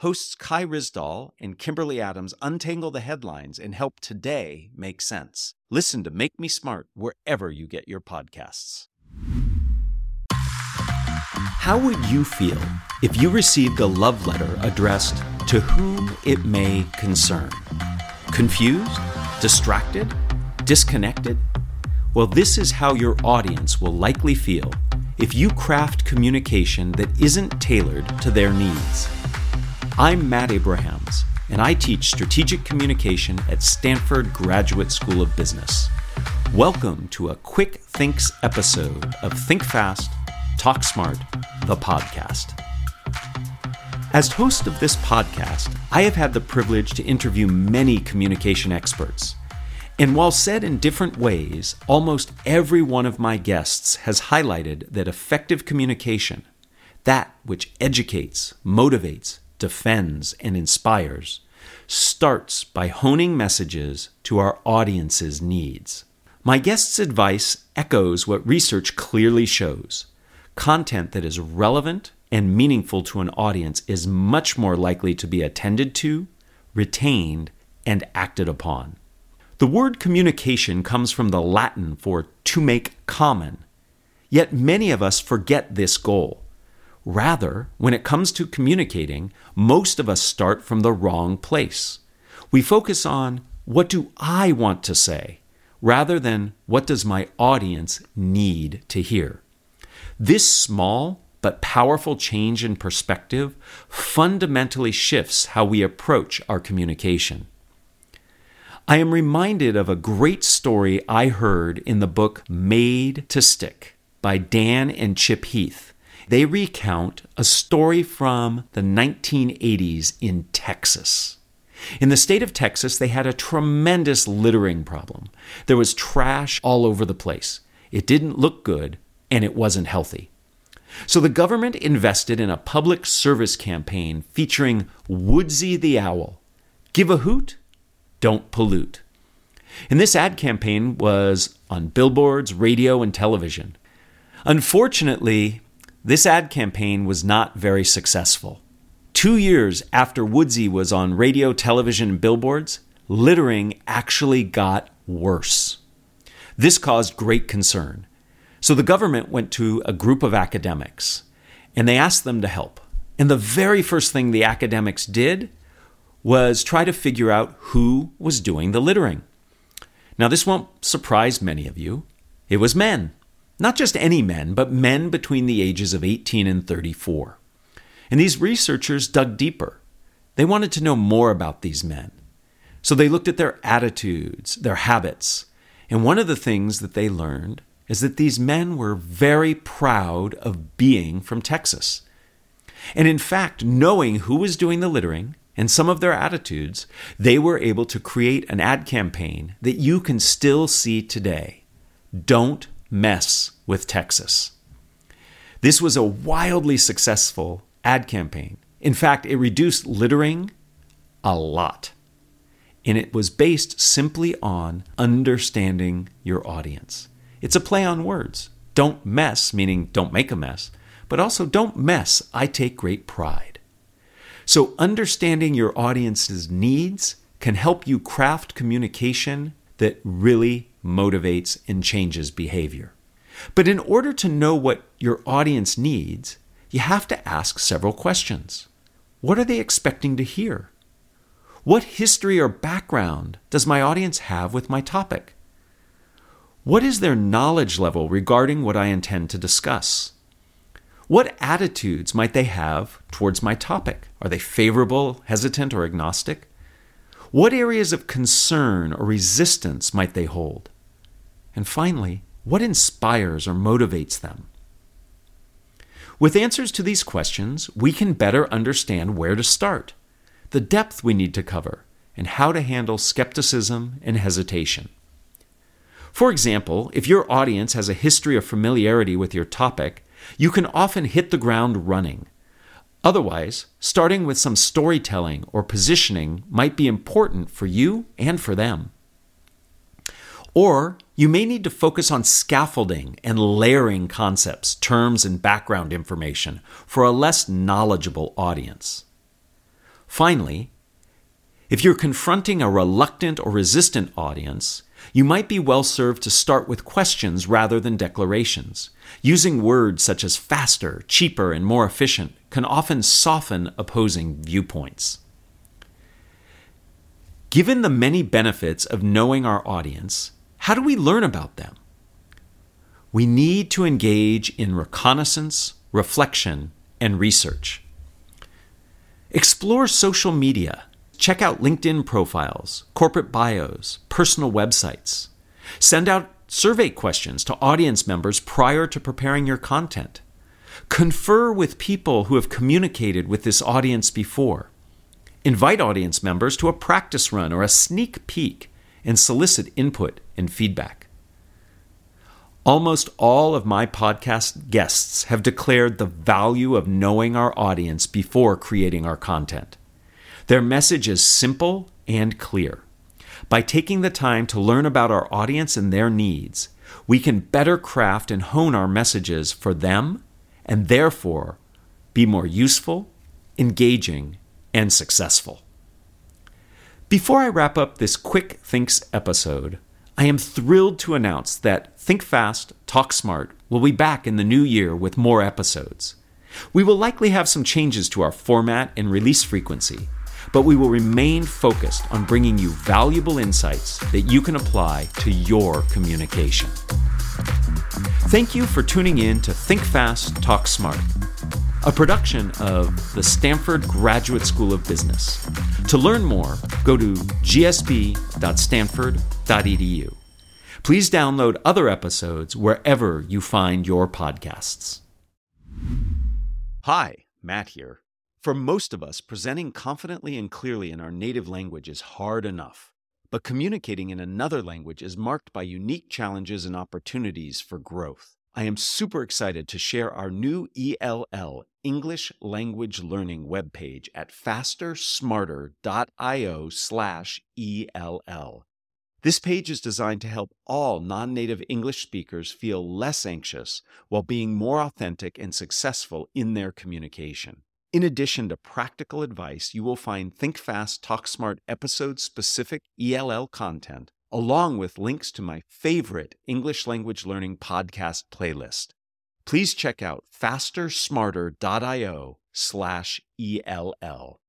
hosts Kai Ryssdal and Kimberly Adams untangle the headlines and help today make sense. Listen to Make Me Smart wherever you get your podcasts. How would you feel if you received a love letter addressed to whom it may concern? Confused? Distracted? Disconnected? Well, this is how your audience will likely feel if you craft communication that isn't tailored to their needs. I'm Matt Abrahams, and I teach strategic communication at Stanford Graduate School of Business. Welcome to a quick Thinks episode of Think Fast, Talk Smart, the podcast. As host of this podcast, I have had the privilege to interview many communication experts. And while said in different ways, almost every one of my guests has highlighted that effective communication, that which educates, motivates, defends, and inspires, starts by honing messages to our audience's needs. My guest's advice echoes what research clearly shows. Content that is relevant and meaningful to an audience is much more likely to be attended to, retained, and acted upon. The word communication comes from the Latin for to make common. Yet many of us forget this goal. Rather, when it comes to communicating, most of us start from the wrong place. We focus on what do I want to say rather than what does my audience need to hear. This small but powerful change in perspective fundamentally shifts how we approach our communication. I am reminded of a great story I heard in the book Made to Stick by Dan and Chip Heath they recount a story from the 1980s in Texas. In the state of Texas, they had a tremendous littering problem. There was trash all over the place. It didn't look good, and it wasn't healthy. So the government invested in a public service campaign featuring Woodsy the Owl Give a hoot, don't pollute. And this ad campaign was on billboards, radio, and television. Unfortunately, this ad campaign was not very successful. Two years after Woodsy was on radio, television, and billboards, littering actually got worse. This caused great concern. So the government went to a group of academics and they asked them to help. And the very first thing the academics did was try to figure out who was doing the littering. Now, this won't surprise many of you. It was men. Not just any men, but men between the ages of 18 and 34. And these researchers dug deeper. They wanted to know more about these men. So they looked at their attitudes, their habits. And one of the things that they learned is that these men were very proud of being from Texas. And in fact, knowing who was doing the littering and some of their attitudes, they were able to create an ad campaign that you can still see today. Don't mess with Texas. This was a wildly successful ad campaign. In fact, it reduced littering a lot. And it was based simply on understanding your audience. It's a play on words. Don't mess, meaning don't make a mess, but also don't mess, I take great pride. So, understanding your audience's needs can help you craft communication that really motivates and changes behavior. But in order to know what your audience needs, you have to ask several questions. What are they expecting to hear? What history or background does my audience have with my topic? What is their knowledge level regarding what I intend to discuss? What attitudes might they have towards my topic? Are they favorable, hesitant, or agnostic? What areas of concern or resistance might they hold? And finally, what inspires or motivates them? With answers to these questions, we can better understand where to start, the depth we need to cover, and how to handle skepticism and hesitation. For example, if your audience has a history of familiarity with your topic, you can often hit the ground running. Otherwise, starting with some storytelling or positioning might be important for you and for them. Or you may need to focus on scaffolding and layering concepts, terms, and background information for a less knowledgeable audience. Finally, if you're confronting a reluctant or resistant audience, you might be well served to start with questions rather than declarations. Using words such as faster, cheaper, and more efficient can often soften opposing viewpoints. Given the many benefits of knowing our audience, how do we learn about them? We need to engage in reconnaissance, reflection, and research. Explore social media. Check out LinkedIn profiles, corporate bios, personal websites. Send out survey questions to audience members prior to preparing your content. Confer with people who have communicated with this audience before. Invite audience members to a practice run or a sneak peek and solicit input and feedback. Almost all of my podcast guests have declared the value of knowing our audience before creating our content. Their message is simple and clear. By taking the time to learn about our audience and their needs, we can better craft and hone our messages for them and therefore be more useful, engaging, and successful. Before I wrap up this quick Thinks episode, I am thrilled to announce that Think Fast, Talk Smart will be back in the new year with more episodes. We will likely have some changes to our format and release frequency, but we will remain focused on bringing you valuable insights that you can apply to your communication. Thank you for tuning in to Think Fast, Talk Smart a production of the Stanford Graduate School of Business. To learn more, go to gsb.stanford.edu. Please download other episodes wherever you find your podcasts. Hi, Matt here. For most of us, presenting confidently and clearly in our native language is hard enough. But communicating in another language is marked by unique challenges and opportunities for growth. I am super excited to share our new ELL English language learning webpage at fastersmarter.io slash ELL. This page is designed to help all non native English speakers feel less anxious while being more authentic and successful in their communication. In addition to practical advice, you will find Think Fast, Talk Smart episode specific ELL content along with links to my favorite English language learning podcast playlist. Please check out fastersmarter.io slash ELL.